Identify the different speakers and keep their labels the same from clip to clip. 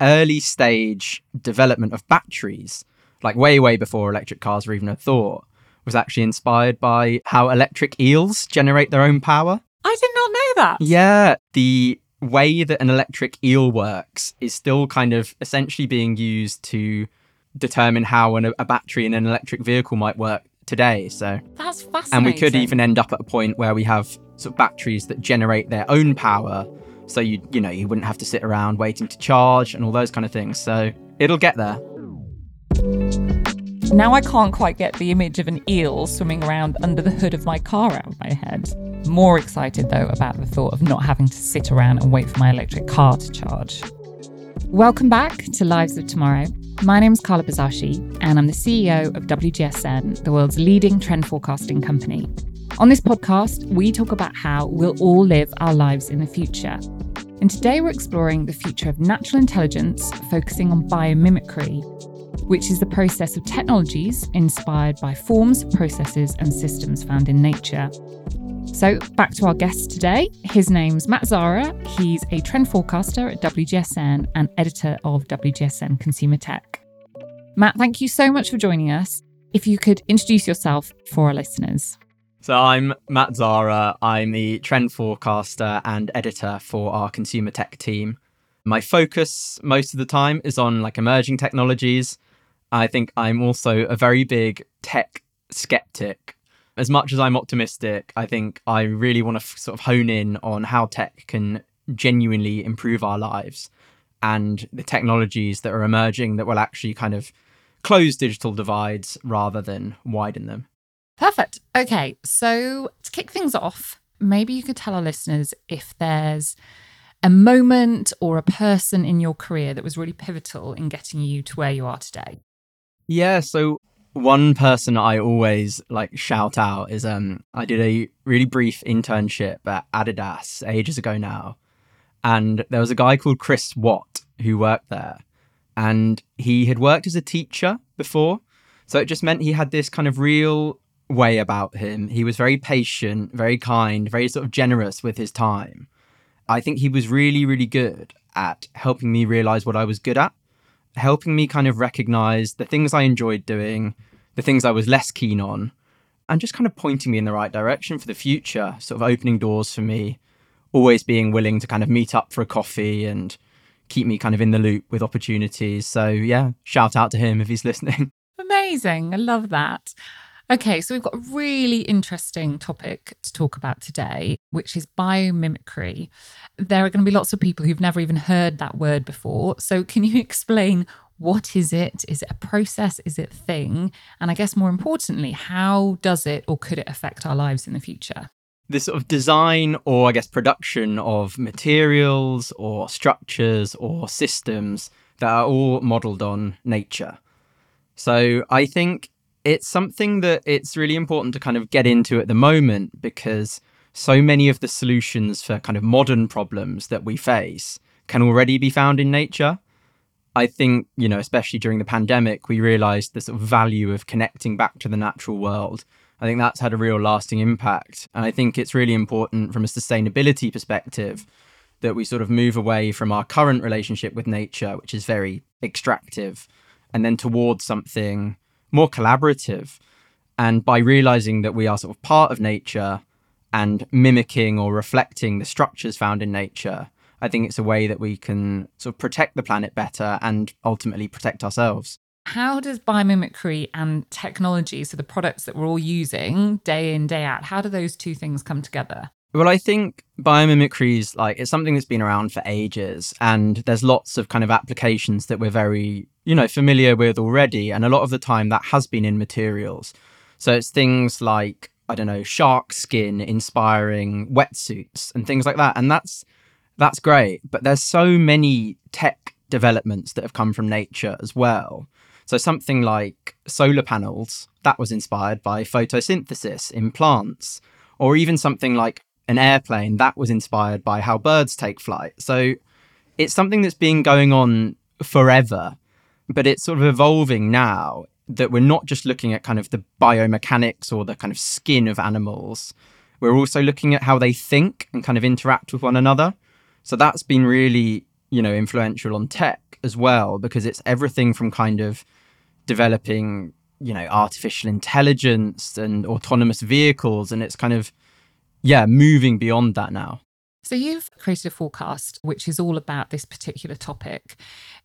Speaker 1: early stage development of batteries, like way, way before electric cars were even a thought, was actually inspired by how electric eels generate their own power.
Speaker 2: I did not know that.
Speaker 1: Yeah, the way that an electric eel works is still kind of essentially being used to determine how an, a battery in an electric vehicle might work today. So
Speaker 2: That's fascinating.
Speaker 1: and we could even end up at a point where we have sort of batteries that generate their own power. So you you know you wouldn't have to sit around waiting to charge and all those kind of things. So it'll get there.
Speaker 2: Now I can't quite get the image of an eel swimming around under the hood of my car out of my head. More excited though about the thought of not having to sit around and wait for my electric car to charge. Welcome back to Lives of Tomorrow. My name is Carla Buzasi, and I'm the CEO of WGSN, the world's leading trend forecasting company. On this podcast, we talk about how we'll all live our lives in the future. And today we're exploring the future of natural intelligence, focusing on biomimicry, which is the process of technologies inspired by forms, processes, and systems found in nature. So, back to our guest today. His name's Matt Zara. He's a trend forecaster at WGSN and editor of WGSN Consumer Tech. Matt, thank you so much for joining us. If you could introduce yourself for our listeners.
Speaker 1: So I'm Matt Zara. I'm the trend forecaster and editor for our consumer tech team. My focus most of the time is on like emerging technologies. I think I'm also a very big tech skeptic. As much as I'm optimistic, I think I really want to f- sort of hone in on how tech can genuinely improve our lives and the technologies that are emerging that will actually kind of close digital divides rather than widen them.
Speaker 2: Perfect. Okay, so to kick things off, maybe you could tell our listeners if there's a moment or a person in your career that was really pivotal in getting you to where you are today.
Speaker 1: Yeah, so one person I always like shout out is um I did a really brief internship at Adidas ages ago now. And there was a guy called Chris Watt who worked there. And he had worked as a teacher before. So it just meant he had this kind of real way about him. He was very patient, very kind, very sort of generous with his time. I think he was really, really good at helping me realize what I was good at helping me kind of recognize the things I enjoyed doing, the things I was less keen on, and just kind of pointing me in the right direction for the future, sort of opening doors for me, always being willing to kind of meet up for a coffee and keep me kind of in the loop with opportunities. So, yeah, shout out to him if he's listening.
Speaker 2: Amazing. I love that. Okay, so we've got a really interesting topic to talk about today, which is biomimicry. There are going to be lots of people who've never even heard that word before. So, can you explain what is it? Is it a process? Is it thing? And I guess more importantly, how does it or could it affect our lives in the future?
Speaker 1: The sort of design or, I guess, production of materials or structures or systems that are all modeled on nature. So, I think it's something that it's really important to kind of get into at the moment because so many of the solutions for kind of modern problems that we face can already be found in nature. I think, you know, especially during the pandemic, we realized the sort of value of connecting back to the natural world. I think that's had a real lasting impact. And I think it's really important from a sustainability perspective that we sort of move away from our current relationship with nature, which is very extractive, and then towards something more collaborative. And by realizing that we are sort of part of nature and mimicking or reflecting the structures found in nature, I think it's a way that we can sort of protect the planet better and ultimately protect ourselves.
Speaker 2: How does biomimicry and technology, so the products that we're all using day in, day out, how do those two things come together?
Speaker 1: Well, I think biomimicry is like it's something that's been around for ages, and there's lots of kind of applications that we're very, you know, familiar with already. And a lot of the time that has been in materials. So it's things like, I don't know, shark skin inspiring wetsuits and things like that. And that's that's great. But there's so many tech developments that have come from nature as well. So something like solar panels, that was inspired by photosynthesis in plants, or even something like an airplane, that was inspired by how birds take flight. So it's something that's been going on forever, but it's sort of evolving now that we're not just looking at kind of the biomechanics or the kind of skin of animals. We're also looking at how they think and kind of interact with one another. So that's been really, you know, influential on tech as well, because it's everything from kind of developing, you know, artificial intelligence and autonomous vehicles. And it's kind of, yeah, moving beyond that now.
Speaker 2: So, you've created a forecast which is all about this particular topic.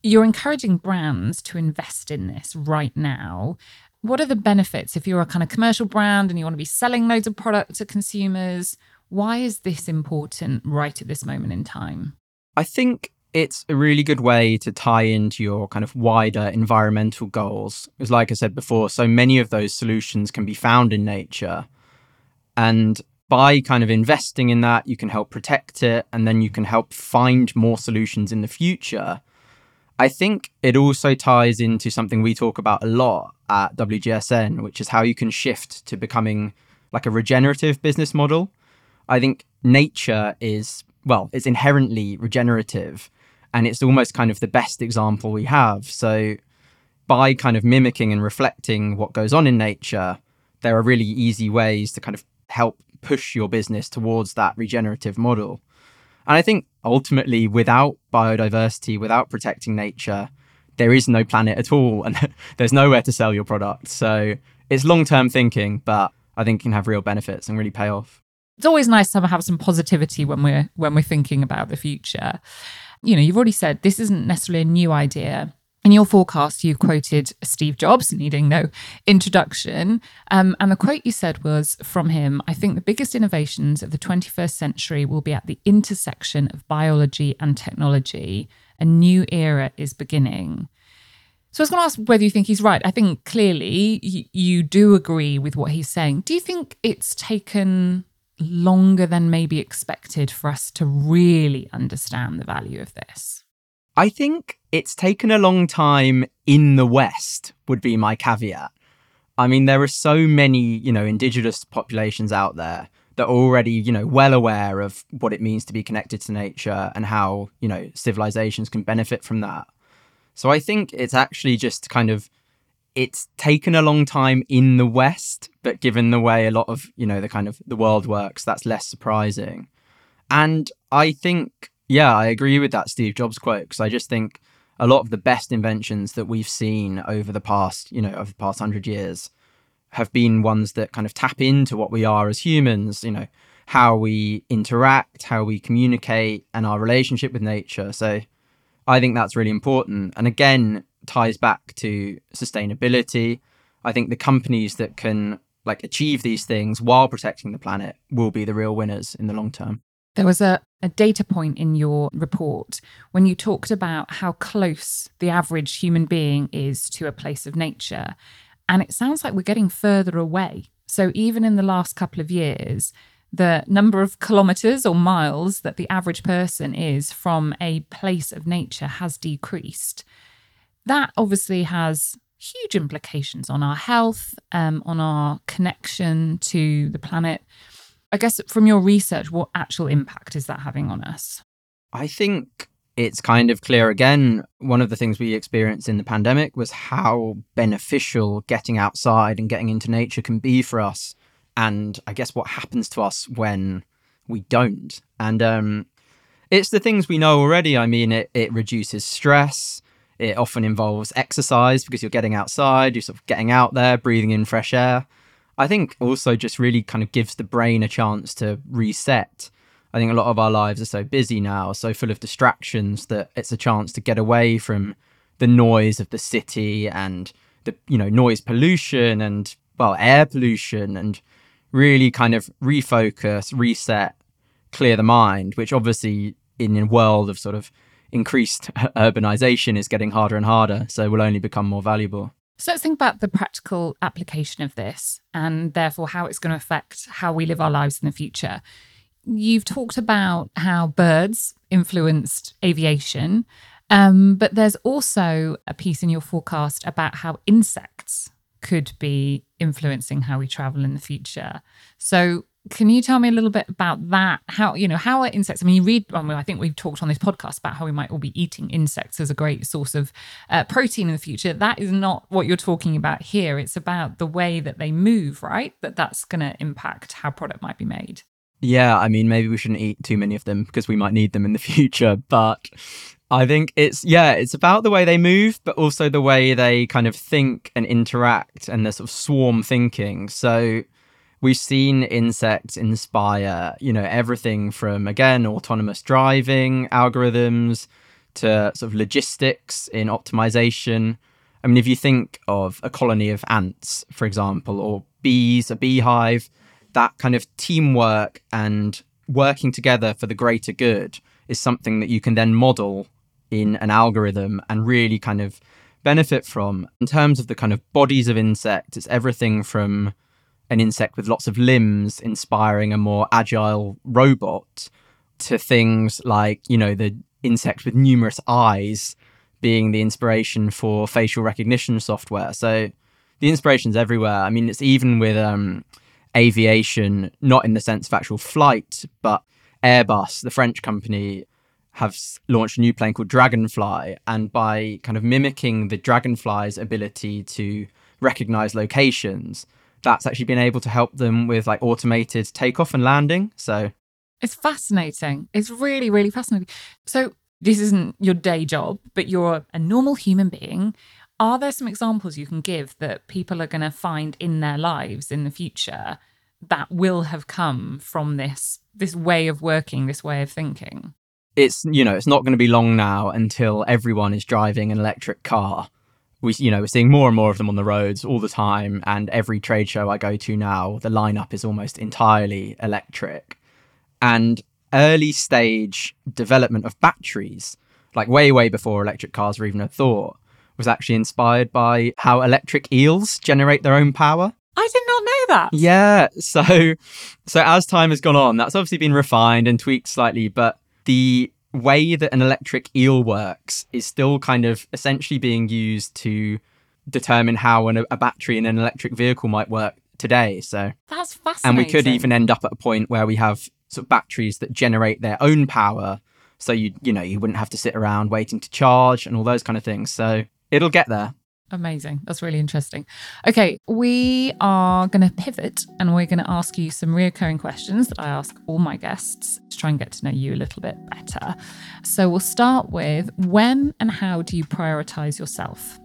Speaker 2: You're encouraging brands to invest in this right now. What are the benefits if you're a kind of commercial brand and you want to be selling loads of product to consumers? Why is this important right at this moment in time?
Speaker 1: I think it's a really good way to tie into your kind of wider environmental goals. Because, like I said before, so many of those solutions can be found in nature. And by kind of investing in that, you can help protect it and then you can help find more solutions in the future. I think it also ties into something we talk about a lot at WGSN, which is how you can shift to becoming like a regenerative business model. I think nature is, well, it's inherently regenerative and it's almost kind of the best example we have. So, by kind of mimicking and reflecting what goes on in nature, there are really easy ways to kind of help push your business towards that regenerative model. And I think ultimately, without biodiversity, without protecting nature, there is no planet at all, and there's nowhere to sell your product. So it's long term thinking, but I think can have real benefits and really pay off.
Speaker 2: It's always nice to have some positivity when we're when we're thinking about the future. You know, you've already said this isn't necessarily a new idea. In your forecast, you quoted Steve Jobs, needing no introduction. Um, and the quote you said was from him I think the biggest innovations of the 21st century will be at the intersection of biology and technology. A new era is beginning. So I was going to ask whether you think he's right. I think clearly y- you do agree with what he's saying. Do you think it's taken longer than maybe expected for us to really understand the value of this?
Speaker 1: I think it's taken a long time in the West, would be my caveat. I mean, there are so many, you know, indigenous populations out there that are already, you know, well aware of what it means to be connected to nature and how, you know, civilizations can benefit from that. So I think it's actually just kind of it's taken a long time in the West, but given the way a lot of, you know, the kind of the world works, that's less surprising. And I think yeah, I agree with that Steve Jobs quote because I just think a lot of the best inventions that we've seen over the past, you know, over the past hundred years have been ones that kind of tap into what we are as humans, you know, how we interact, how we communicate, and our relationship with nature. So I think that's really important. And again, ties back to sustainability. I think the companies that can like achieve these things while protecting the planet will be the real winners in the long term.
Speaker 2: There was a, a data point in your report when you talked about how close the average human being is to a place of nature. And it sounds like we're getting further away. So, even in the last couple of years, the number of kilometers or miles that the average person is from a place of nature has decreased. That obviously has huge implications on our health, um, on our connection to the planet. I guess from your research, what actual impact is that having on us?
Speaker 1: I think it's kind of clear again. One of the things we experienced in the pandemic was how beneficial getting outside and getting into nature can be for us. And I guess what happens to us when we don't. And um, it's the things we know already. I mean, it, it reduces stress. It often involves exercise because you're getting outside, you're sort of getting out there, breathing in fresh air. I think also just really kind of gives the brain a chance to reset. I think a lot of our lives are so busy now, so full of distractions that it's a chance to get away from the noise of the city and the you know noise pollution and well air pollution and really kind of refocus, reset, clear the mind, which obviously in a world of sort of increased urbanization is getting harder and harder, so will only become more valuable.
Speaker 2: So let's think about the practical application of this and therefore how it's going to affect how we live our lives in the future. You've talked about how birds influenced aviation, um, but there's also a piece in your forecast about how insects could be influencing how we travel in the future. So can you tell me a little bit about that? How you know how are insects? I mean, you read. I, mean, I think we've talked on this podcast about how we might all be eating insects as a great source of uh, protein in the future. That is not what you're talking about here. It's about the way that they move, right? That that's going to impact how product might be made.
Speaker 1: Yeah, I mean, maybe we shouldn't eat too many of them because we might need them in the future. But I think it's yeah, it's about the way they move, but also the way they kind of think and interact and the sort of swarm thinking. So we've seen insects inspire, you know, everything from again autonomous driving algorithms to sort of logistics in optimization. I mean, if you think of a colony of ants, for example, or bees, a beehive, that kind of teamwork and working together for the greater good is something that you can then model in an algorithm and really kind of benefit from. In terms of the kind of bodies of insects, it's everything from an insect with lots of limbs inspiring a more agile robot to things like, you know, the insect with numerous eyes being the inspiration for facial recognition software. So the inspiration's everywhere. I mean, it's even with um, aviation, not in the sense of actual flight, but Airbus, the French company, have launched a new plane called Dragonfly. And by kind of mimicking the Dragonfly's ability to recognize locations, that's actually been able to help them with like automated takeoff and landing. So
Speaker 2: it's fascinating. It's really, really fascinating. So this isn't your day job, but you're a normal human being. Are there some examples you can give that people are going to find in their lives in the future that will have come from this this way of working, this way of thinking?
Speaker 1: It's you know, it's not going to be long now until everyone is driving an electric car. We you know, we're seeing more and more of them on the roads all the time and every trade show I go to now, the lineup is almost entirely electric. And early stage development of batteries, like way, way before electric cars were even a thought, was actually inspired by how electric eels generate their own power.
Speaker 2: I did not know that.
Speaker 1: Yeah. So, so as time has gone on, that's obviously been refined and tweaked slightly, but the way that an electric eel works is still kind of essentially being used to determine how an, a battery in an electric vehicle might work today. So
Speaker 2: that's fascinating.
Speaker 1: And we could even end up at a point where we have sort of batteries that generate their own power. So you you know you wouldn't have to sit around waiting to charge and all those kind of things. So it'll get there.
Speaker 2: Amazing. That's really interesting. Okay, we are going to pivot and we're going to ask you some reoccurring questions that I ask all my guests to try and get to know you a little bit better. So we'll start with when and how do you prioritize yourself?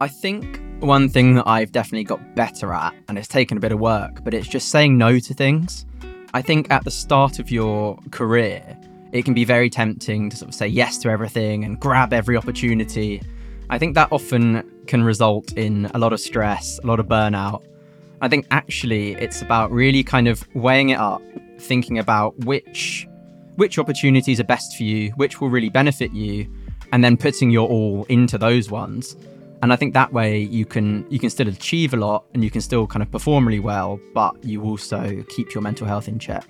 Speaker 1: I think one thing that I've definitely got better at, and it's taken a bit of work, but it's just saying no to things. I think at the start of your career, it can be very tempting to sort of say yes to everything and grab every opportunity. I think that often can result in a lot of stress, a lot of burnout. I think actually it's about really kind of weighing it up, thinking about which which opportunities are best for you, which will really benefit you, and then putting your all into those ones and I think that way you can you can still achieve a lot and you can still kind of perform really well, but you also keep your mental health in check.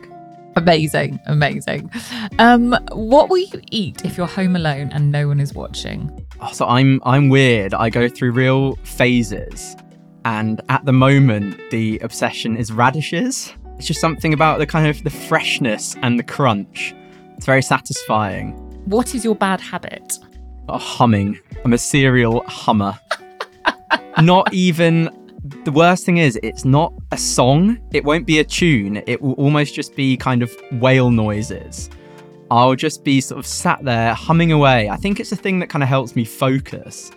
Speaker 2: Amazing, amazing. Um, what will you eat if you're home alone and no one is watching?
Speaker 1: Oh, so I'm I'm weird. I go through real phases, and at the moment the obsession is radishes. It's just something about the kind of the freshness and the crunch. It's very satisfying.
Speaker 2: What is your bad habit?
Speaker 1: Oh, humming. I'm a serial hummer. not even. The worst thing is, it's not a song. It won't be a tune. It will almost just be kind of whale noises. I'll just be sort of sat there humming away. I think it's a thing that kind of helps me focus,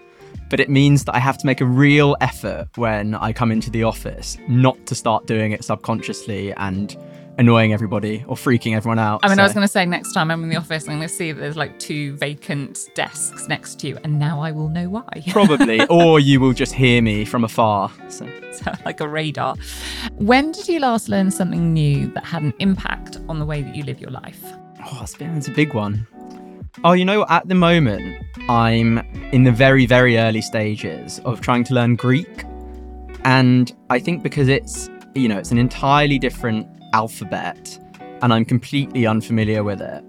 Speaker 1: but it means that I have to make a real effort when I come into the office not to start doing it subconsciously and annoying everybody or freaking everyone out.
Speaker 2: I mean, so. I was going to say next time I'm in the office, I'm going to see that there's like two vacant desks next to you, and now I will know why.
Speaker 1: Probably, or you will just hear me from afar. So.
Speaker 2: so, like a radar. When did you last learn something new that had an impact on the way that you live your life?
Speaker 1: Oh, it's, it's a big one. Oh, you know, at the moment, I'm in the very, very early stages of trying to learn Greek. And I think because it's, you know, it's an entirely different alphabet and I'm completely unfamiliar with it,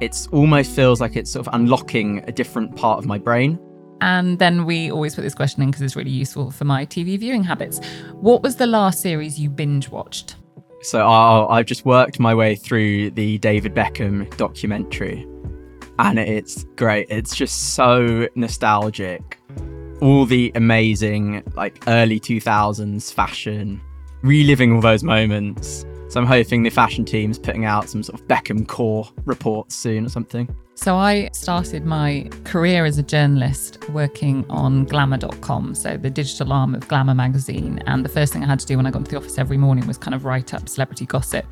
Speaker 1: it almost feels like it's sort of unlocking a different part of my brain.
Speaker 2: And then we always put this question in because it's really useful for my TV viewing habits. What was the last series you binge watched?
Speaker 1: So I've just worked my way through the David Beckham documentary, and it's great. It's just so nostalgic. All the amazing, like early 2000s fashion, reliving all those moments. So I'm hoping the fashion team's putting out some sort of Beckham core reports soon or something.
Speaker 2: So I started my career as a journalist working on glamour.com, so the digital arm of Glamour magazine. And the first thing I had to do when I got into the office every morning was kind of write up celebrity gossip.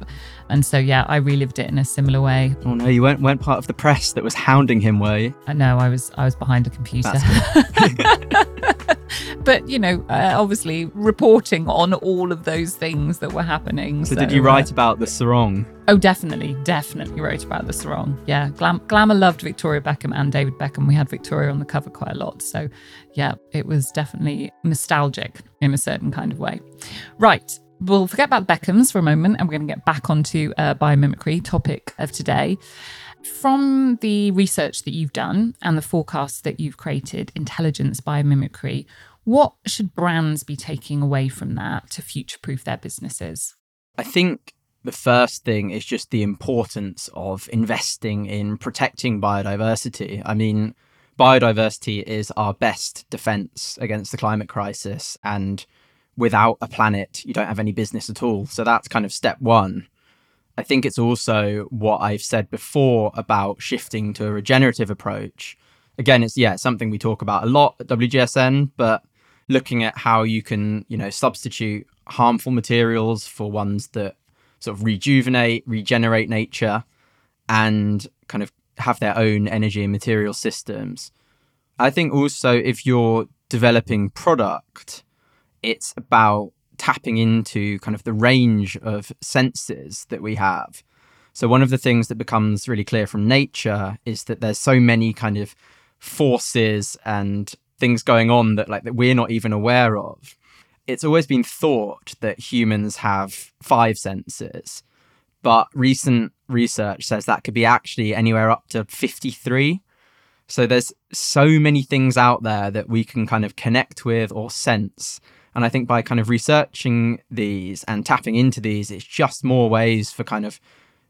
Speaker 2: And so yeah, I relived it in a similar way.
Speaker 1: Oh no, you weren't weren't part of the press that was hounding him, were you?
Speaker 2: I know I was I was behind a computer. but you know, uh, obviously reporting on all of those things that were happening.
Speaker 1: So, did you
Speaker 2: uh,
Speaker 1: write about the sarong?
Speaker 2: Oh, definitely, definitely wrote about the sarong. Yeah, Glam- Glamour loved Victoria Beckham and David Beckham. We had Victoria on the cover quite a lot. So, yeah, it was definitely nostalgic in a certain kind of way. Right, we'll forget about Beckhams for a moment and we're going to get back onto uh, biomimicry, topic of today. From the research that you've done and the forecasts that you've created, intelligence biomimicry, what should brands be taking away from that to future proof their businesses?
Speaker 1: I think the first thing is just the importance of investing in protecting biodiversity. I mean, biodiversity is our best defense against the climate crisis. And without a planet, you don't have any business at all. So that's kind of step one. I think it's also what I've said before about shifting to a regenerative approach. Again, it's yeah, something we talk about a lot at WGSN, but looking at how you can, you know, substitute harmful materials for ones that sort of rejuvenate, regenerate nature and kind of have their own energy and material systems. I think also if you're developing product, it's about tapping into kind of the range of senses that we have. So one of the things that becomes really clear from nature is that there's so many kind of forces and things going on that like that we're not even aware of. It's always been thought that humans have five senses, but recent research says that could be actually anywhere up to 53. So there's so many things out there that we can kind of connect with or sense and I think by kind of researching these and tapping into these, it's just more ways for kind of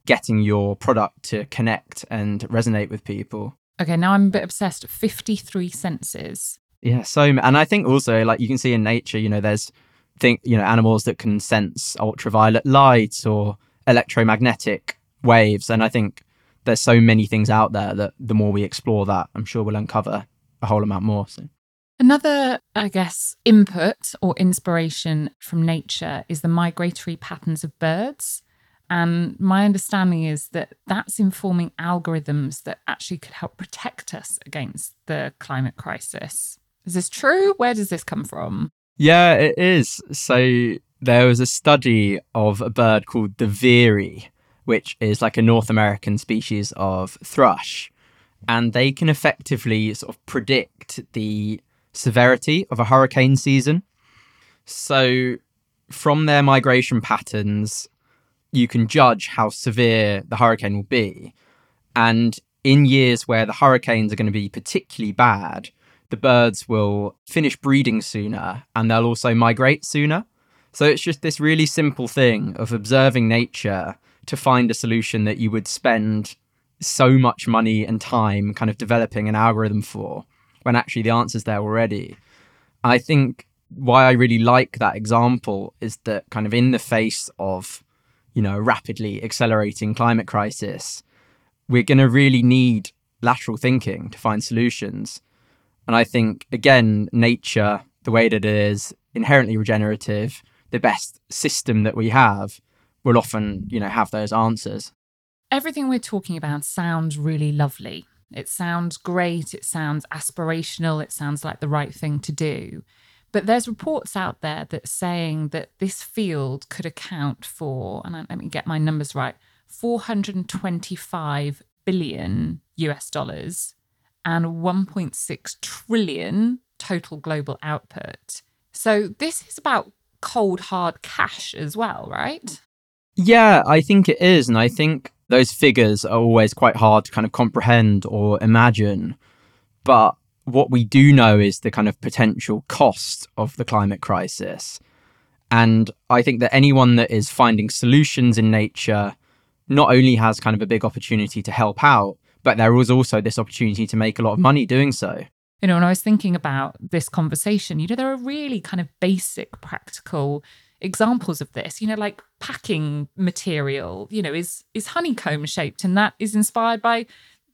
Speaker 1: getting your product to connect and resonate with people.
Speaker 2: Okay, now I'm a bit obsessed. 53 senses.
Speaker 1: Yeah, so and I think also like you can see in nature, you know, there's think you know animals that can sense ultraviolet light or electromagnetic waves, and I think there's so many things out there that the more we explore that, I'm sure we'll uncover a whole amount more. So.
Speaker 2: Another, I guess, input or inspiration from nature is the migratory patterns of birds. And my understanding is that that's informing algorithms that actually could help protect us against the climate crisis. Is this true? Where does this come from?
Speaker 1: Yeah, it is. So there was a study of a bird called the veery, which is like a North American species of thrush. And they can effectively sort of predict the severity of a hurricane season. So, from their migration patterns, you can judge how severe the hurricane will be. And in years where the hurricanes are going to be particularly bad, the birds will finish breeding sooner and they'll also migrate sooner. So it's just this really simple thing of observing nature to find a solution that you would spend so much money and time kind of developing an algorithm for when actually the answer's there already. I think why I really like that example is that kind of in the face of, you know, rapidly accelerating climate crisis, we're going to really need lateral thinking to find solutions. And I think, again, nature, the way that it is inherently regenerative, the best system that we have, will often, you know, have those answers.
Speaker 2: Everything we're talking about sounds really lovely. It sounds great, it sounds aspirational, it sounds like the right thing to do. But there's reports out there that saying that this field could account for, and let me get my numbers right, 425 billion US dollars and 1.6 trillion total global output. So this is about cold hard cash as well, right?
Speaker 1: Yeah, I think it is. And I think those figures are always quite hard to kind of comprehend or imagine. But what we do know is the kind of potential cost of the climate crisis. And I think that anyone that is finding solutions in nature not only has kind of a big opportunity to help out, but there is also this opportunity to make a lot of money doing so.
Speaker 2: You know, when I was thinking about this conversation, you know, there are really kind of basic practical examples of this you know like packing material you know is is honeycomb shaped and that is inspired by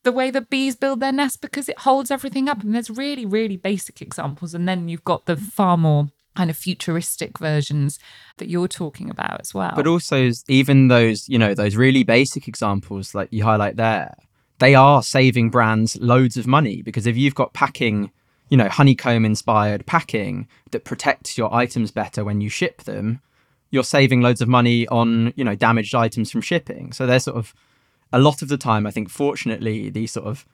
Speaker 2: the way that bees build their nest because it holds everything up. And there's really, really basic examples. And then you've got the far more kind of futuristic versions that you're talking about as well.
Speaker 1: But also, even those, you know, those really basic examples like you highlight there, they are saving brands loads of money because if you've got packing, you know, honeycomb inspired packing that protects your items better when you ship them, you're saving loads of money on, you know, damaged items from shipping. So they're sort of a lot of the time, I think, fortunately, the sort of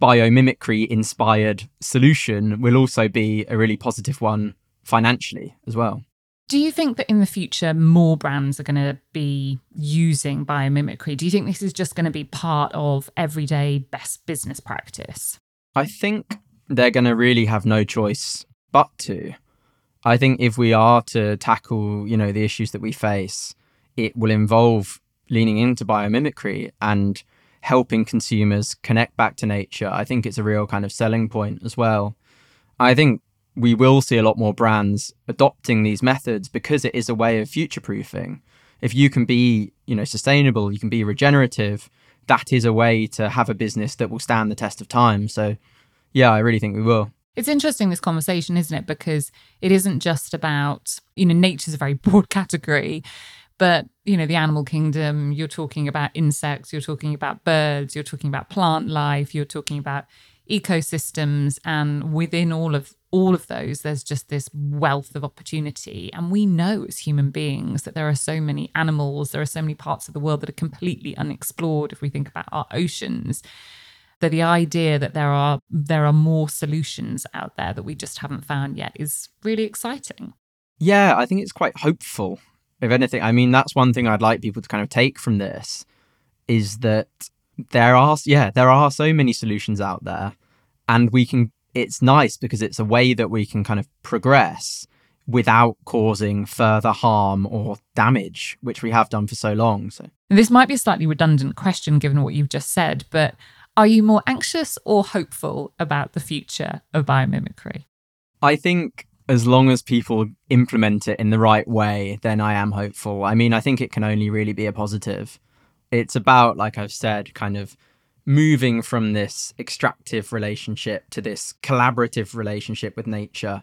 Speaker 1: biomimicry inspired solution will also be a really positive one financially as well.
Speaker 2: Do you think that in the future more brands are going to be using biomimicry? Do you think this is just going to be part of everyday best business practice?
Speaker 1: I think they're going to really have no choice but to. I think if we are to tackle, you know, the issues that we face, it will involve leaning into biomimicry and helping consumers connect back to nature. I think it's a real kind of selling point as well. I think we will see a lot more brands adopting these methods because it is a way of future proofing. If you can be, you know, sustainable, you can be regenerative, that is a way to have a business that will stand the test of time. So, yeah, I really think we will.
Speaker 2: It's interesting this conversation, isn't it? Because it isn't just about, you know, nature's a very broad category, but, you know, the animal kingdom, you're talking about insects, you're talking about birds, you're talking about plant life, you're talking about ecosystems and within all of all of those there's just this wealth of opportunity and we know as human beings that there are so many animals there are so many parts of the world that are completely unexplored if we think about our oceans that the idea that there are there are more solutions out there that we just haven't found yet is really exciting.
Speaker 1: Yeah i think it's quite hopeful if anything. I mean that's one thing i'd like people to kind of take from this is that there are yeah there are so many solutions out there and we can it's nice because it's a way that we can kind of progress without causing further harm or damage which we have done for so long so.
Speaker 2: This might be a slightly redundant question given what you've just said but are you more anxious or hopeful about the future of biomimicry
Speaker 1: i think as long as people implement it in the right way then i am hopeful i mean i think it can only really be a positive it's about, like I've said, kind of moving from this extractive relationship to this collaborative relationship with nature.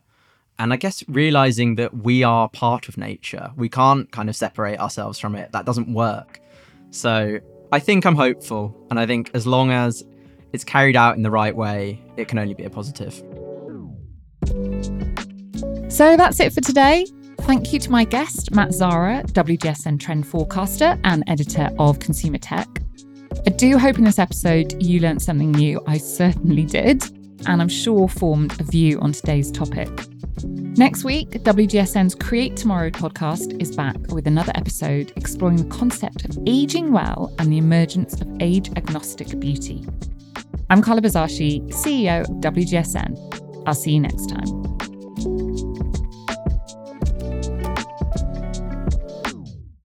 Speaker 1: And I guess realizing that we are part of nature. We can't kind of separate ourselves from it. That doesn't work. So I think I'm hopeful. And I think as long as it's carried out in the right way, it can only be a positive.
Speaker 2: So that's it for today. Thank you to my guest, Matt Zara, WGSN trend forecaster and editor of Consumer Tech. I do hope in this episode you learned something new. I certainly did, and I'm sure formed a view on today's topic. Next week, WGSN's Create Tomorrow podcast is back with another episode exploring the concept of aging well and the emergence of age agnostic beauty. I'm Carla Buzasi, CEO of WGSN. I'll see you next time.